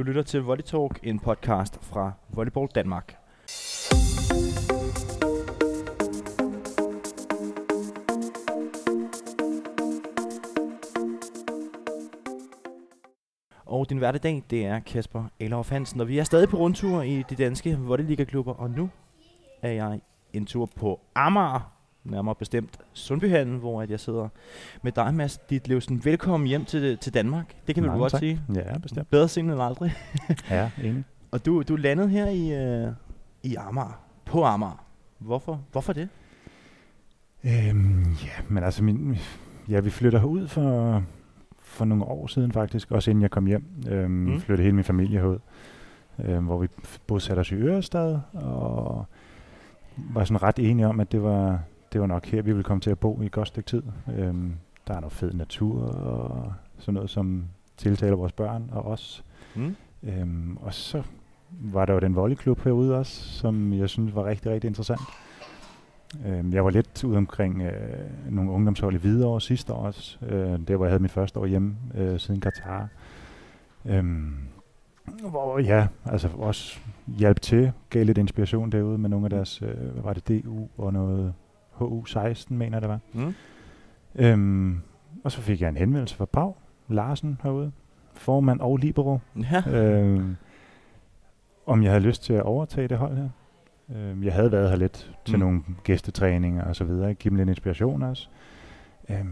Du lytter til Volley Talk, en podcast fra Volleyball Danmark. Og din hverdag, det er Kasper Elhoff Hansen, og vi er stadig på rundtur i de danske volleyliga-klubber, og nu er jeg en tur på Amager, nærmere bestemt Sundbyhallen, hvor at jeg sidder med dig, Mads Ditlevsen. Velkommen hjem til, til Danmark, det kan vi godt tak. sige. Ja, bestemt. Bedre sent end aldrig. Ja, enig. Og du, du landet her i, øh, i Amager, på Amager. Hvorfor, hvorfor det? Øhm, ja, men altså, min, ja, vi flytter herud for, for nogle år siden faktisk, også inden jeg kom hjem. Øhm, Mm. Flyttede hele min familie herud, øhm, hvor vi bosatte os i Ørestad, og var sådan ret enige om, at det var, det var nok her, vi ville komme til at bo i et godt stykke tid. Øhm, der er noget fed natur og sådan noget, som tiltaler vores børn og os. Mm? Øhm, og så var der jo den volleyklub herude også, som jeg synes var rigtig, rigtig interessant. Øhm, jeg var lidt ude omkring øh, nogle ungdomshold i Hvidovre sidste år også, øh, der hvor jeg havde mit første år hjemme øh, siden Katar. Øhm, hvor ja, altså også hjalp til, gav lidt inspiration derude med nogle af deres, øh, hvad var det, DU og noget HU16, mener det var. Mm? Øhm, og så fik jeg en henvendelse fra Pau Larsen herude, formand og libero, Ja. øh, om jeg havde lyst til at overtage det hold her. Øh, jeg havde været her lidt til Mm. nogle gæstetræninger og så videre, give dem lidt inspiration også. Øh,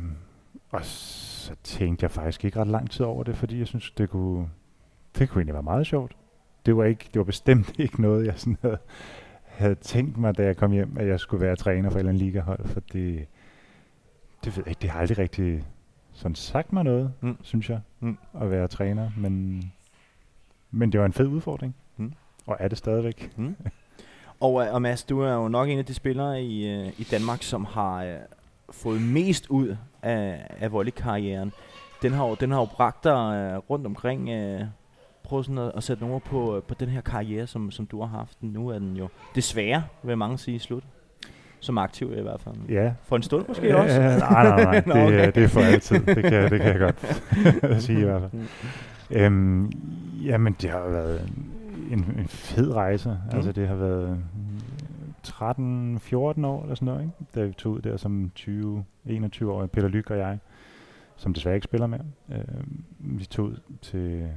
og så tænkte jeg faktisk ikke ret lang tid over det, fordi jeg synes, det kunne, det kunne egentlig være meget sjovt. Det var, ikke, det var bestemt ikke noget, jeg sådan havde, havde tænkt mig, da jeg kom hjem, at jeg skulle være træner for et eller andet ligahold, for det, det ved jeg ikke, det har aldrig rigtig sådan sagt mig noget, Mm. synes jeg, Mm. at være træner, men, men det var en fed udfordring, Mm. og er det stadigvæk. Mm. Og, øh, og Mads, du er jo nok en af de spillere i, øh, i Danmark, som har øh, fået mest ud af, af volleykarrieren. Den har den har jo bragt dig øh, rundt omkring. Øh, prøv sådan at, at sætte nogle på, øh, på den her karriere, som, som du har haft. Nu er den jo desværre, vil mange sige, slut. Som aktiv i hvert fald. Ja. For en stund måske også. Ja, nej, nej, nej, Nå, det, okay. okay. det er for altid, det kan, det kan jeg godt sige i hvert fald. Øhm, jamen, det har været en, en fed rejse. Mm. Altså, det har været 13-14 år eller sådan noget, ikke? da vi tog ud der som 20-21 år, Peter Lyk og jeg, som desværre ikke spiller mere. Øhm, vi tog ud til,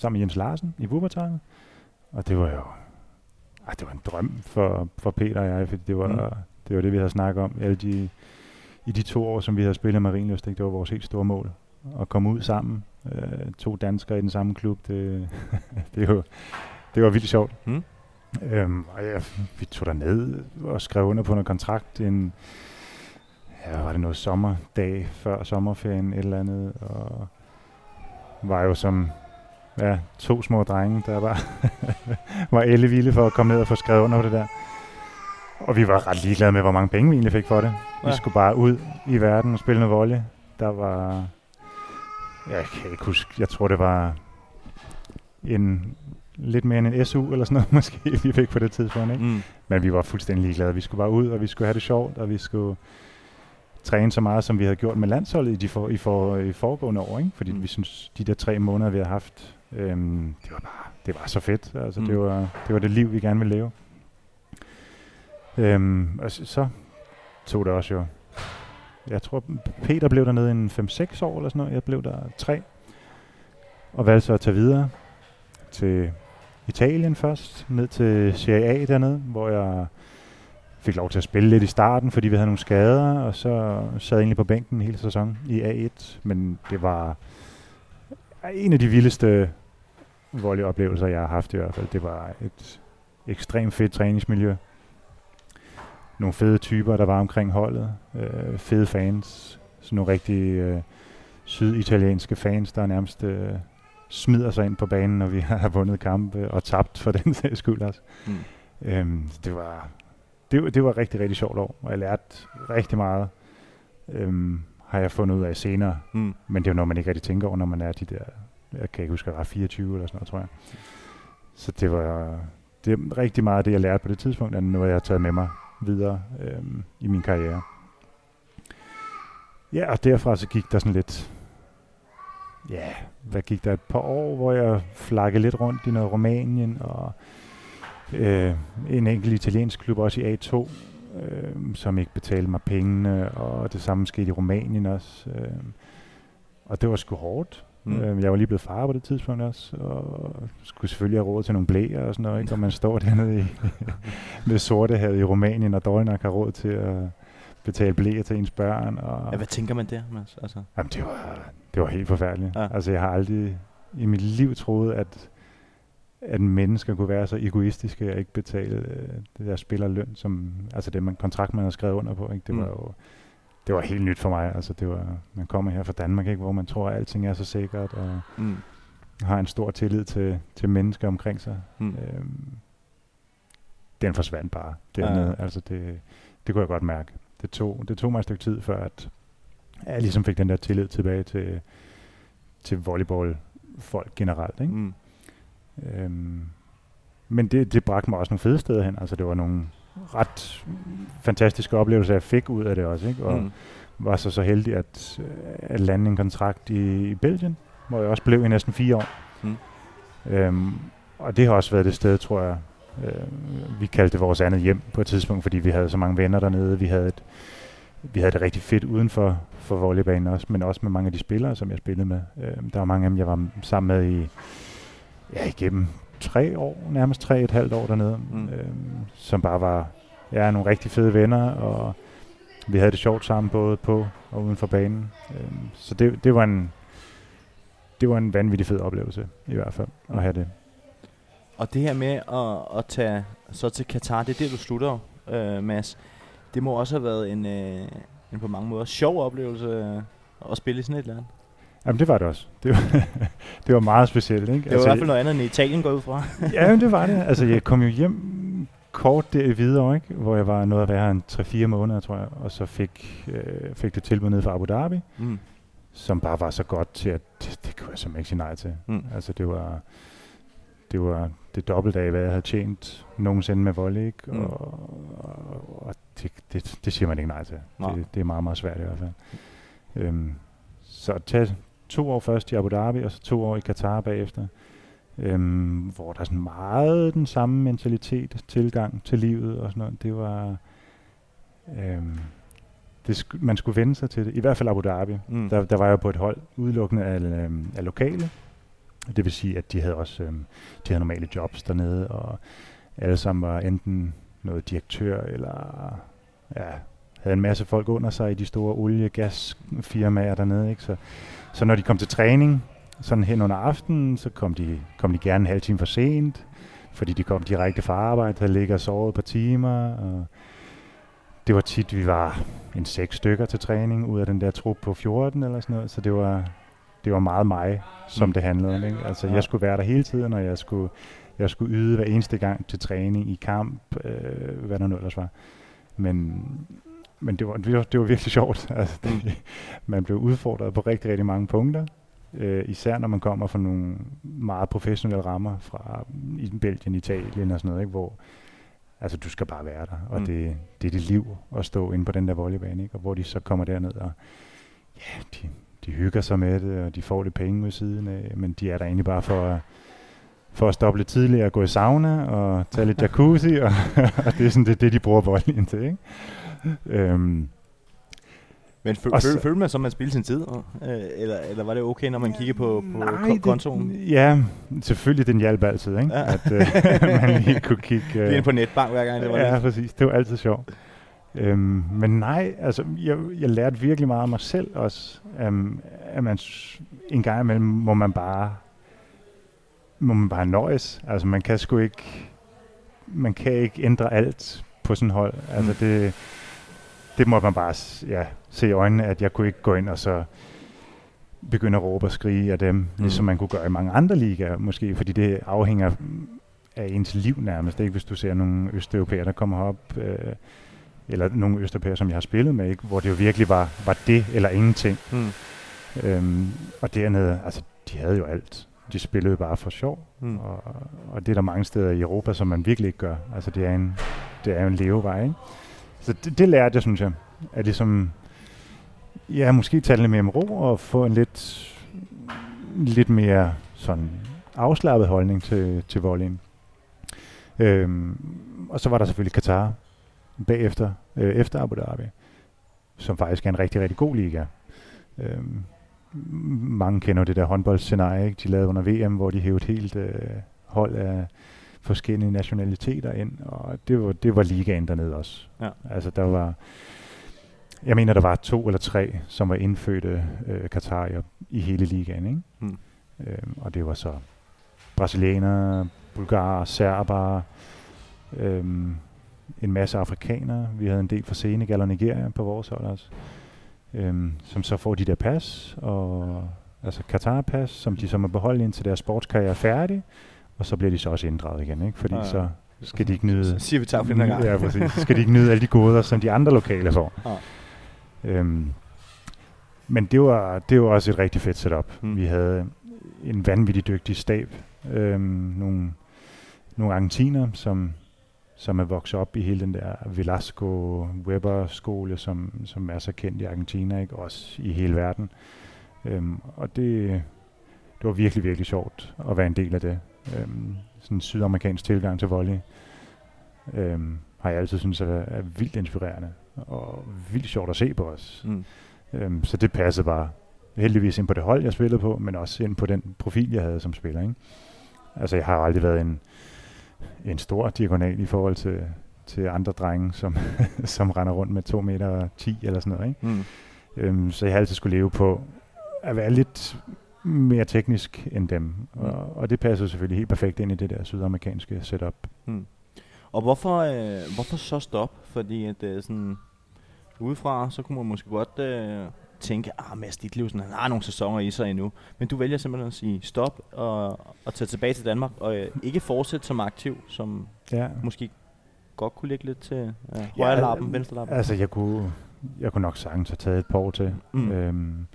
sammen med Jens Larsen i Wuppertal, og det var jo ah, det var en drøm for, for Peter og jeg, fordi det var, Mm. det var det, vi havde snakket om de, i de to år, som vi havde spillet Marienlyst. ikke? Det var vores helt store mål at komme ud sammen. Øh, to danskere i den samme klub, det, det, var, det var vildt sjovt. Mm. Øhm, og ja, vi tog der ned og skrev under på noget kontrakt en, ja, var det noget sommerdag før sommerferien, et eller andet, og var jo som ja, to små drenge, der var, var ellevilde for at komme ned og få skrevet under på det der. Og vi var ret ligeglade med, hvor mange penge vi egentlig fik for det. Vi Ja. skulle bare ud i verden og spille noget volley. Der var, jeg kan ikke huske, jeg tror det var en lidt mere end en SU eller sådan noget måske, vi fik på det tidspunkt. Ikke? Mm. Men vi var fuldstændig ligeglade. Vi skulle bare ud, og vi skulle have det sjovt, og vi skulle træne så meget, som vi havde gjort med landsholdet i, de for, i, for, i foregående år. Ikke? Fordi mm. vi synes, de der tre måneder, vi har haft, øhm, det var bare det var så fedt. Altså, Mm. det, var, det var det liv, vi gerne ville leve. Øhm, og så, så tog det også jo... Jeg tror, Peter blev dernede en 5-6 år eller sådan noget. Jeg blev der 3. Og valgte så at tage videre til Italien først, ned til Serie A dernede, hvor jeg fik lov til at spille lidt i starten, fordi vi havde nogle skader, og så sad jeg egentlig på bænken hele sæsonen i A1, men det var en af de vildeste volleyoplevelser, jeg har haft i hvert fald. Det var et ekstremt fedt træningsmiljø. Nogle fede typer, der var omkring holdet. Øh, fede fans. Sådan nogle rigtig øh, syditalienske fans, der nærmest øh, smider sig ind på banen, når vi har vundet kampe og tabt for den sags skyld også. Mm. Øhm, det var det, var- det var rigtig, rigtig sjovt år, og jeg lærte rigtig meget. Øhm, har jeg fundet ud af senere, Mm. men det er jo noget, man ikke rigtig tænker over, når man er de der, jeg kan ikke huske, jeg var 24 eller sådan noget, tror jeg. Så det var det er rigtig meget af det, jeg lærte på det tidspunkt, er noget, jeg har taget med mig videre øhm, i min karriere. Ja, og derfra så gik der sådan lidt, ja, hvad gik der et par år, hvor jeg flakkede lidt rundt i noget Rumænien, og øh, en enkelt italiensk klub også i A2, øh, som ikke betalte mig pengene, og det samme skete i Rumænien også. Øh, og det var sgu hårdt. Mm. Øh, jeg var lige blevet far på det tidspunkt også, og skulle selvfølgelig have råd til nogle blæer og sådan noget, ikke? og man står dernede i, med sortehavet i Rumænien, og dårlig nok har råd til at betale blæer til ens børn. Og ja, hvad tænker man der, Mads? Altså? Jamen, det var, det var helt forfærdeligt. Ja. Altså, jeg har aldrig i mit liv troet, at, at mennesker kunne være så egoistiske og ikke betale øh, det der spillerløn, som, altså det man, kontrakt, man har skrevet under på. Ikke? Det mm. var jo det var helt nyt for mig. Altså, det var, man kommer her fra Danmark, ikke, hvor man tror, at alting er så sikkert, og mm. har en stor tillid til, til mennesker omkring sig. Mm. Øhm, den forsvandt bare. Dernede. Ja. Altså, det, det kunne jeg godt mærke. Det tog, det tog mig et stykke tid, før at jeg ligesom fik den der tillid tilbage til, til volleyball-folk generelt. Ikke? Mm. Øhm, men det, det bragte mig også nogle fede steder hen. Altså, det var nogle ret fantastiske oplevelser, jeg fik ud af det også. Ikke? Og mm. var så så heldig at, øh, at lande en kontrakt i, i Belgien, hvor jeg også blev i næsten fire år. Mm. Øhm, og det har også været det sted, tror jeg, øh, vi kaldte det vores andet hjem på et tidspunkt, fordi vi havde så mange venner dernede. Vi havde, et, vi havde det rigtig fedt uden for, for volleybanen også, men også med mange af de spillere, som jeg spillede med. Øh, der var mange af dem, jeg var sammen med i, ja, igennem tre år, nærmest tre et halvt år dernede, mm. øhm, som bare var ja, nogle rigtig fede venner, og vi havde det sjovt sammen både på og uden for banen. Øhm, så det, det var en det var en vanvittig fed oplevelse, i hvert fald, at have det. Og det her med at, at tage så til Katar, det er det, du slutter, øh, Mads. Det må også have været en, øh, en på mange måder sjov oplevelse øh, at spille i sådan et land. Jamen det var det også. Det var, det var meget specielt. Ikke? Det var altså, i hvert fald noget andet end Italien går ud fra. ja, men det var det. Altså jeg kom jo hjem kort der i videre, ikke? hvor jeg var noget at være en 3-4 måneder, tror jeg, og så fik, øh, fik det tilbud ned fra Abu Dhabi, mm. som bare var så godt til, at det, det kunne jeg simpelthen ikke sige nej til. Mm. Altså det var, det var det dobbelte af, hvad jeg havde tjent nogensinde med volley, ikke? Mm. Og, og, og det, det, det siger man ikke nej til. Det, det er meget, meget svært i hvert fald. Øhm, så at tage, to år først i Abu Dhabi, og så to år i Katar bagefter, øhm, hvor der er sådan meget den samme mentalitet, tilgang til livet og sådan noget. Det var... Øhm, det sk- man skulle vende sig til det. I hvert fald Abu Dhabi. Mm. Der, der var jeg på et hold udelukkende af, øhm, af lokale. Det vil sige, at de havde også øhm, de havde normale jobs dernede, og alle sammen var enten noget direktør, eller ja, havde en masse folk under sig i de store olie-gasfirmaer dernede. Ikke? Så så når de kom til træning, sådan hen under aftenen, så kom de, kom de gerne en halv time for sent, fordi de kom direkte fra arbejde, der ligger og sovet på timer. Og det var tit, vi var en seks stykker til træning ud af den der trup på 14 eller sådan noget, så det var, det var meget mig, som mm. det handlede om. Ikke? Altså, jeg skulle være der hele tiden, og jeg skulle, jeg skulle yde hver eneste gang til træning, i kamp, øh, hvad der nu ellers var. Men men det var, det var, virkelig sjovt. Altså, det, man blev udfordret på rigtig, rigtig mange punkter. Øh, især når man kommer fra nogle meget professionelle rammer fra i Belgien, Italien og sådan noget, ikke? hvor altså, du skal bare være der. Og mm. det, det er dit liv at stå inde på den der volleybane. Ikke? Og hvor de så kommer derned og ja, de, de hygger sig med det, og de får lidt penge ved siden af, men de er der egentlig bare for at for at stoppe lidt tidligere og gå i sauna og tage lidt jacuzzi, og, og det er sådan det, det de bruger volleyen til. Ikke? Øhm, men føl, følte man så, at man spildte sin tid? Øh, eller, eller var det okay, når man kiggede på, på nej, kontoen? Det, ja, selvfølgelig den hjalp altid, ikke? Ja. at øh, man lige kunne kigge... Øh, lige på netbank hver gang, det var Ja, lidt. præcis. Det var altid sjovt. Øhm, men nej, altså, jeg, jeg lærte virkelig meget af mig selv også. Um, at man en gang imellem må man bare må man bare nøjes. Altså, man kan sgu ikke man kan ikke ændre alt på sådan hold. Altså, mm. det det må man bare ja, se i øjnene, at jeg kunne ikke gå ind og så begynde at råbe og skrige af dem, mm. ligesom man kunne gøre i mange andre ligaer måske, fordi det afhænger af ens liv nærmest, ikke? hvis du ser nogle østeuropæere, der kommer op, øh, eller nogle østeuropæere, som jeg har spillet med, ikke? hvor det jo virkelig var, var det eller ingenting. Mm. Øhm, og dernede, altså, de havde jo alt. De spillede bare for sjov, mm. og, og det er der mange steder i Europa, som man virkelig ikke gør. Altså, det er en, det er en levevej, ikke? Så det, det lærte jeg, synes jeg. At ligesom, ja, måske tage lidt mere med ro og få en lidt lidt mere sådan afslappet holdning til, til volleyen. Øhm, og så var der selvfølgelig Katar bagefter, øh, efter Abu Dhabi, som faktisk er en rigtig, rigtig god liga. Øhm, mange kender det der håndboldscenarie, ikke? de lavede under VM, hvor de hævede helt øh, hold af forskellige nationaliteter ind, og det var, det var ligaen dernede også. Ja. Altså der var, jeg mener der var to eller tre, som var indfødte øh, Katarier i hele ligaen, ikke? Mm. Øhm, og det var så brasilianere, bulgarer, serber, øhm, en masse afrikanere. Vi havde en del fra Senegal og Nigeria på vores hold også. Øhm, som så får de der pas, og, altså Qatar-pas, som de så må beholde indtil deres sportskarriere er færdig, og så bliver de så også inddraget igen, ikke? fordi Ja, så skal de ikke nyde... Så siger vi tak for den her gang. Ja, præcis. Så skal de ikke nyde alle de goder, som de andre lokale får. Ja. Øhm, men det var, det var også et rigtig fedt setup. Mm. Vi havde en vanvittig dygtig stab. Øhm, nogle, nogle argentiner, som, som er vokset op i hele den der Velasco Weber skole, som, som er så kendt i Argentina, ikke? også i hele verden. Øhm, og det, det var virkelig, virkelig sjovt at være en del af det. Øhm, sådan en sydamerikansk tilgang til volley øhm, har jeg altid synes er, er vildt inspirerende og vildt sjovt at se på os. Mm. Øhm, så det passede bare heldigvis ind på det hold, jeg spillede på, men også ind på den profil, jeg havde som spiller. Ikke? Altså, jeg har aldrig været en, en stor diagonal i forhold til, til andre drenge, som, som render rundt med 2 meter og 10 eller sådan noget. Ikke? Mm. Øhm, så jeg har altid skulle leve på at være lidt mere teknisk end dem. Mm. Og, og det passer selvfølgelig helt perfekt ind i det der sydamerikanske setup. Mm. Og hvorfor, øh, hvorfor så stop? Fordi at øh, sådan, udefra, så kunne man måske godt øh, tænke, ah, Mads Ditlevsen, han har nogle sæsoner i sig endnu. Men du vælger simpelthen at sige stop og, og tage tilbage til Danmark, og øh, ikke fortsætte som aktiv, som Ja. måske godt kunne ligge lidt til øh, højre Ja, lappen, venstre lappen. Altså, jeg kunne, jeg kunne nok sagtens have taget et par år til. Mm. Øhm,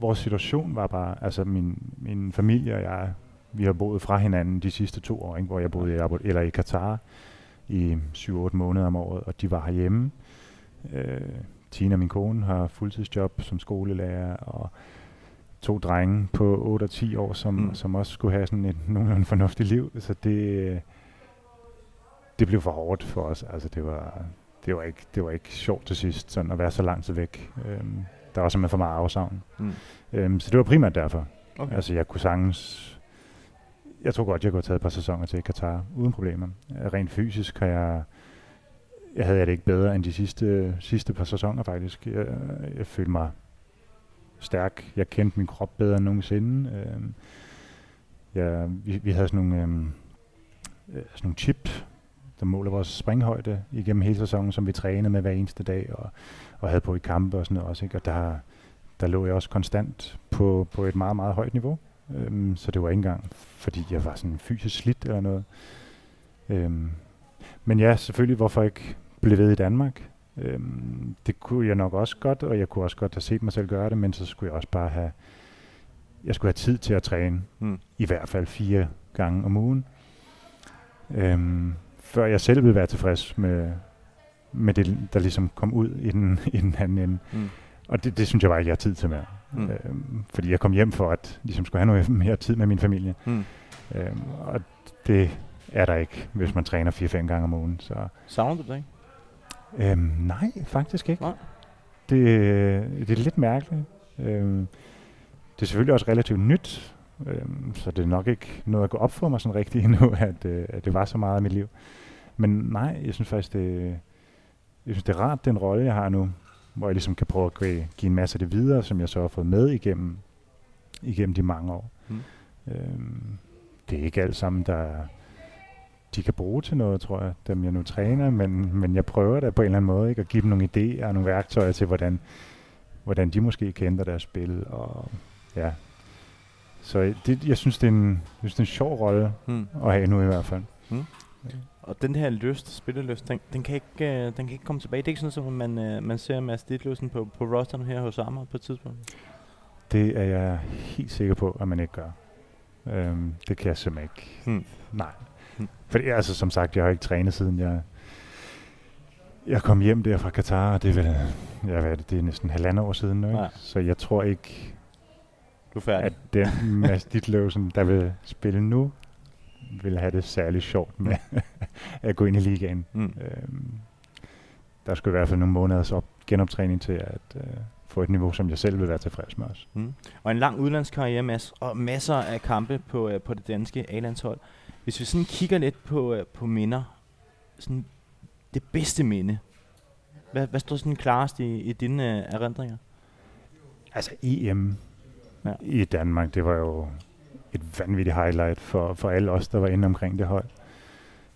vores situation var bare, altså min, min familie og jeg, vi har boet fra hinanden de sidste to år, ikke? hvor jeg boede i, Abu, eller i Katar i 7-8 måneder om året, og de var herhjemme. Øh, Tina, min kone, har fuldtidsjob som skolelærer, og to drenge på 8 og 10 år, som, Mm. som også skulle have sådan et nogenlunde fornuftigt liv. Så det, det blev for hårdt for os. Altså, det var, det var, ikke, det var ikke sjovt til sidst, sådan at være så lang tid væk. Øhm, der var simpelthen for meget afsavn. Mm. Øhm, så det var primært derfor. Okay. Altså, jeg kunne sagtens... Jeg tror godt, jeg kunne have taget et par sæsoner til Katar uden problemer. Rent fysisk har jeg... Jeg havde jeg det ikke bedre end de sidste, sidste par sæsoner, faktisk. Jeg, jeg følte mig stærk. Jeg kendte min krop bedre end nogensinde. Øhm, jeg, vi, vi havde sådan nogle, øhm, øh, sådan nogle chip, der måler vores springhøjde igennem hele sæsonen, som vi trænede med hver eneste dag, og, og havde på i kampe og sådan noget også. Ikke? Og der, der lå jeg også konstant på, på et meget, meget højt niveau. Øhm, så det var ikke engang, fordi jeg var sådan fysisk slidt eller noget. Øhm, men ja, selvfølgelig, hvorfor ikke blive ved i Danmark? Øhm, det kunne jeg nok også godt, og jeg kunne også godt have set mig selv gøre det, men så skulle jeg også bare have, jeg skulle have tid til at træne, Mm. i hvert fald fire gange om ugen. Øhm, før jeg selv ville være tilfreds med, med det, der ligesom kom ud i den, i den anden ende. Mm. Og det, det synes jeg bare ikke, jeg har tid til mere. Mm. Øhm, fordi jeg kom hjem for at ligesom skulle have noget mere tid med min familie. Mm. Øhm, og det er der ikke, hvis man træner 4-5 gange om ugen. Så, Savner du det ikke? øhm, nej, faktisk ikke. Nej. Det, det er lidt mærkeligt. Øhm, det er selvfølgelig også relativt nyt, øhm, så det er nok ikke noget at gå op for mig sådan rigtigt endnu, at, øh, at det var så meget af mit liv. Men nej, jeg synes faktisk, det, jeg synes, det er rart, den rolle, jeg har nu, hvor jeg ligesom kan prøve at give, en masse af det videre, som jeg så har fået med igennem, igennem de mange år. Mm. Øhm, det er ikke alt sammen, der de kan bruge til noget, tror jeg, dem jeg nu træner, men, men jeg prøver da på en eller anden måde ikke, at give dem nogle idéer og nogle værktøjer til, hvordan, hvordan de måske kan ændre deres spil. Og, ja. Så det, jeg, synes, det er en, jeg synes, det er en sjov rolle Mm. at have nu i hvert fald. Og den her lyst, spillelyst, den, den, kan ikke, øh, den kan ikke komme tilbage. Det er ikke sådan, at man, øh, man ser Mads Ditlevsen på, på rosteren her hos Amager på et tidspunkt. Det er jeg helt sikker på, at man ikke gør. Øhm, det kan jeg simpelthen ikke. Hmm. Nej. Hmm. Fordi altså, som sagt, jeg har ikke trænet siden jeg, jeg kom hjem der fra Katar, og det er vel, ja, hvad er det, det er næsten halvandet år siden nu, ikke? Ja. Så jeg tror ikke, Du er færdig. at den Mads Ditlev, som der vil spille nu, vil have det særligt sjovt med at gå ind i ligaen. Mm. Øhm, der skulle i hvert fald nogle måneders op, genoptræning til at øh, få et niveau, som jeg selv vil være tilfreds med også. Mm. Og en lang udlandskarriere, Mads, og masser af kampe på, øh, på det danske A-landshold. Hvis vi sådan kigger lidt på, øh, på minder, sådan det bedste minde, hvad, hvad står sådan klarest i, i dine øh, erindringer? Altså EM ja. i Danmark, det var jo et vanvittigt highlight for, for alle os, der var inde omkring det hold.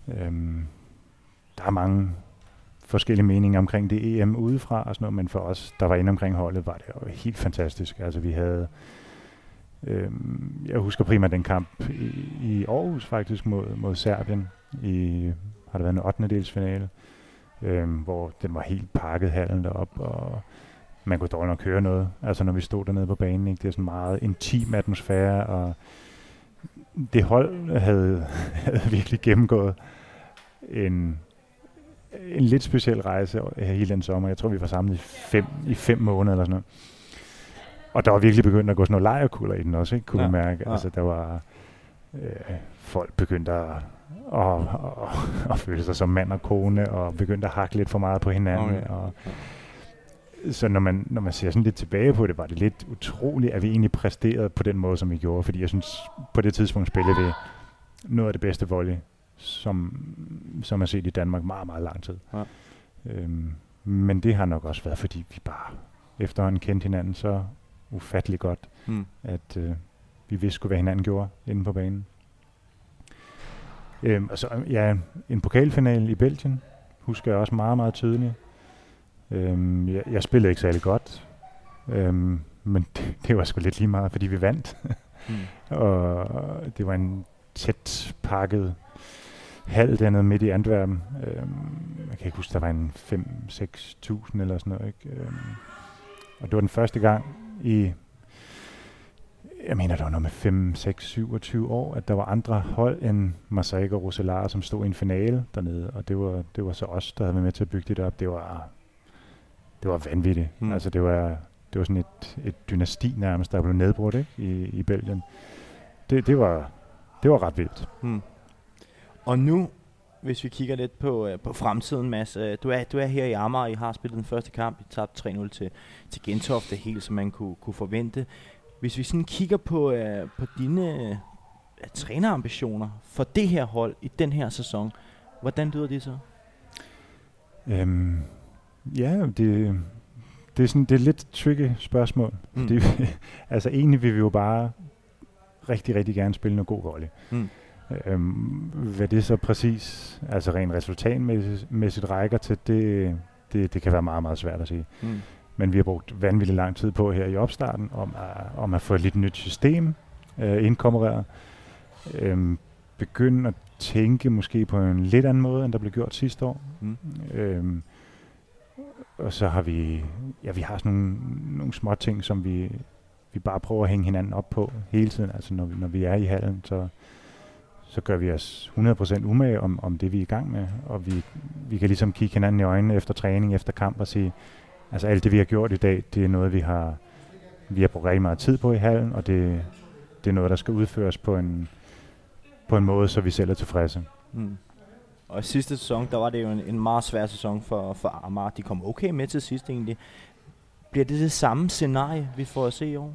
Øhm, der er mange forskellige meninger omkring det EM udefra og sådan noget, men for os, der var inde omkring holdet, var det jo helt fantastisk. Altså vi havde, øhm, jeg husker primært den kamp i, i Aarhus faktisk mod, mod Serbien, i, har det været en 8. delsfinale, øhm, hvor den var helt pakket hallen derop, og man kunne dårligt nok høre noget, altså når vi stod dernede på banen. Ikke? Det er sådan en meget intim atmosfære, og det hold havde, havde virkelig gennemgået en, en lidt speciel rejse hele den sommer. Jeg tror, vi var samlet i fem, i fem måneder eller sådan noget. Og der var virkelig begyndt at gå sådan noget lejerkulder i den også, ikke? kunne Ja, vi mærke. ja. Altså, der var øh, folk begyndte at, at, at, at føle sig som mand og kone, og begyndte at hakke lidt for meget på hinanden. Okay. Og, så når man, når man ser sådan lidt tilbage på det, var det lidt utroligt, at vi egentlig præsterede på den måde, som vi gjorde. Fordi jeg synes, på det tidspunkt spillede vi noget af det bedste volley, som, som er set i Danmark meget, meget lang tid. Ja. Øhm, men det har nok også været, fordi vi bare efterhånden kendte hinanden så ufattelig godt, Mm. at øh, vi vidste hvad hinanden gjorde inde på banen. Øhm, og så, ja, en pokalfinale i Belgien, husker jeg også meget, meget tydeligt. Øhm, jeg, jeg spillede ikke særlig godt, øhm, men det, det var sgu lidt lige meget, fordi vi vandt. Mm. og det var en tæt pakket hal dernede midt i Antwerpen. Øhm, jeg kan ikke huske, der var en 5-6.000 eller sådan noget. Ikke? Øhm, og det var den første gang i, jeg mener, der var noget med 5, 6, 27 år, at der var andre hold end Marseille og Roselar, som stod i en finale dernede. Og det var, det var så os, der havde været med til at bygge det op. Det var, det var vanvittigt. Mm. Altså, det var, det var sådan et, et dynasti nærmest, der blev nedbrudt ikke? I, i Belgien. Det, det, var, det var ret vildt. Mm. Og nu, hvis vi kigger lidt på, øh, på fremtiden, Mads. Øh, du, er, du er her i Amager, I har spillet den første kamp, I tabte 3-0 til, til Gentofte, helt som man kunne, kunne forvente. Hvis vi sådan kigger på, øh, på dine øh, trænerambitioner for det her hold i den her sæson, hvordan lyder det så? Øhm, ja, det, det, er sådan, det er lidt tricky spørgsmål. Mm. Fordi, altså egentlig vil vi jo bare rigtig, rigtig gerne spille noget god volley. Mm. Øhm, hvad det så præcis, altså rent resultatmæssigt rækker til, det, det, det kan være meget, meget svært at sige. Mm. Men vi har brugt vanvittigt lang tid på her i opstarten, om at, om at få et lidt nyt system øh, inkorporeret. Øhm, begynde at tænke måske på en lidt anden måde, end der blev gjort sidste år. Mm. Øhm, og så har vi, ja, vi har sådan nogle, nogle små ting, som vi, vi bare prøver at hænge hinanden op på hele tiden. Altså når vi, når vi er i hallen, så, så gør vi os 100% umage om, om det, vi er i gang med. Og vi, vi kan ligesom kigge hinanden i øjnene efter træning, efter kamp og sige, altså alt det, vi har gjort i dag, det er noget, vi har, vi har brugt rigtig meget tid på i hallen, og det, det er noget, der skal udføres på en, på en måde, så vi selv er tilfredse. Mm. Og sidste sæson, der var det jo en, en meget svær sæson for, for Amager. De kom okay med til sidst egentlig. Bliver det det samme scenarie, vi får at se i år?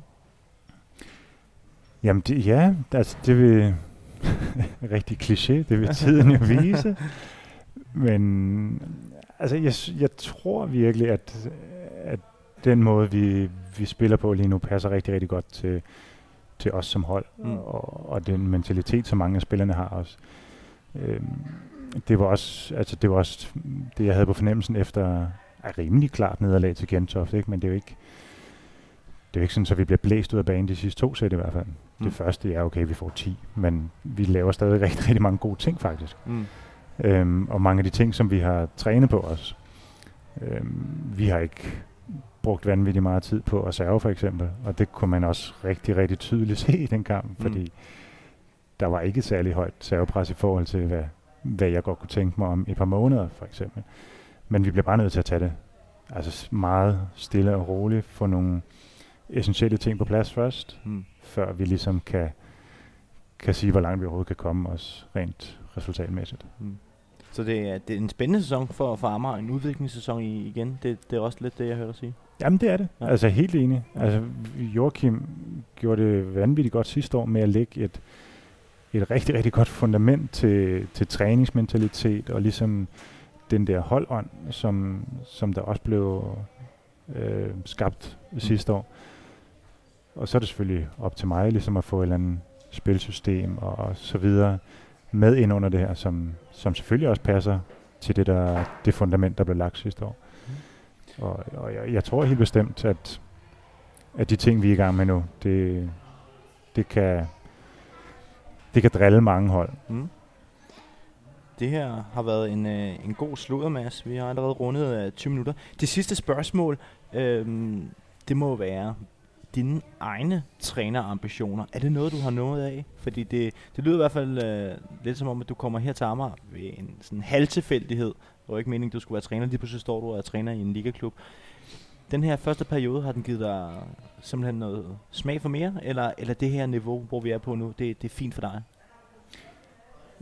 Jamen det, ja, altså det vil rigtig kliché, det vil tiden jo vise. Men altså jeg, jeg tror virkelig, at, at den måde, vi, vi spiller på lige nu, passer rigtig, rigtig godt til, til os som hold, mm. og, og den mentalitet, som mange af spillerne har også. Øhm, det var også, altså det var også det, jeg havde på fornemmelsen efter er rimelig klart nederlag til Gentofte, ikke? men det er jo ikke det er jo ikke sådan, at vi bliver blæst ud af banen de sidste to sæt i hvert fald. Mm. Mm. Det første er okay, vi får 10, men vi laver stadig rigtig, rigtig mange gode ting faktisk. Mm. Øhm, og mange af de ting, som vi har trænet på os. Øhm, vi har ikke brugt vanvittigt meget tid på at serve for eksempel, og det kunne man også rigtig, rigtig tydeligt se i den kamp, Mm. fordi der var ikke særlig højt servepres i forhold til, hvad, hvad jeg godt kunne tænke mig om et par måneder for eksempel. Men vi bliver bare nødt til at tage det altså meget stille og roligt, få nogle essentielle ting på plads først, Mm. før vi ligesom kan, kan sige, hvor langt vi overhovedet kan komme, også rent resultatmæssigt. Mm. Så det er, det er en spændende sæson for, for Amager, en udviklingssæson i, igen. Det, det er også lidt det, jeg hørte dig sige. Jamen, det er det. Ja. Ja. Altså, helt enig. Ja. Altså, Joachim gjorde det vanvittigt godt sidste år med at lægge et, et rigtig, rigtig godt fundament til, til træningsmentalitet og ligesom den der holdånd, som, som der også blev øh, skabt mm. sidste år. Og så er det selvfølgelig op til mig ligesom at få et eller andet spilsystem og, og så videre med ind under det her, som, som selvfølgelig også passer til det, der, det fundament, der blev lagt sidste år. Og, og jeg, jeg tror helt bestemt, at, at de ting, vi er i gang med nu, det, det, kan, det kan drille mange hold. Mm. Det her har været en, øh, en god sludermas. Vi har allerede rundet øh, 20 minutter. Det sidste spørgsmål, øh, det må være dine egne trænerambitioner. Er det noget, du har nået af? Fordi det, det lyder i hvert fald øh, lidt som om, at du kommer her til Amager ved en sådan halvtilfældighed. Det var ikke meningen, at du skulle være træner. Lige pludselig står du og er træner i en ligaklub. Den her første periode, har den givet dig simpelthen noget smag for mere? Eller, eller det her niveau, hvor vi er på nu, det, det er fint for dig?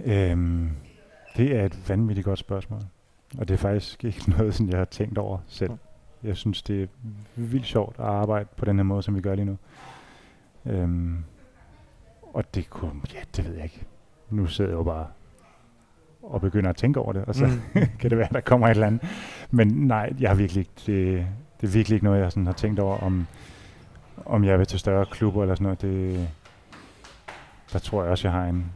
Øhm, det er et vanvittigt godt spørgsmål. Og det er faktisk ikke noget, som jeg har tænkt over selv. Jeg synes, det er vildt sjovt at arbejde på den her måde, som vi gør lige nu. Øhm, og det kunne, ja, det ved jeg ikke. Nu sidder jeg jo bare og begynder at tænke over det, og så Mm. kan det være, der kommer et eller andet. Men nej, jeg har virkelig ikke, det, det er virkelig ikke noget, jeg sådan har tænkt over, om, om jeg vil til større klubber eller sådan noget. Det, der tror jeg også, jeg har en,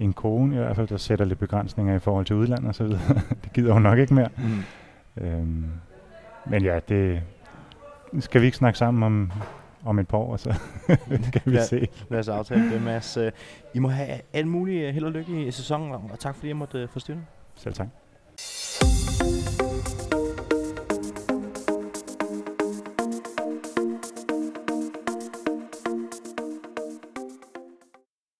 en kone i hvert fald, der sætter lidt begrænsninger i forhold til udlandet og så videre. det gider hun nok ikke mere. Mm. Øhm, men ja, det skal vi ikke snakke sammen om, om et par år, så kan vi Ja. se. Lad os aftale det, Mads. Øh, I må have alt muligt held og lykke i sæsonen, og tak fordi jeg måtte øh, forstyrre. Selv tak.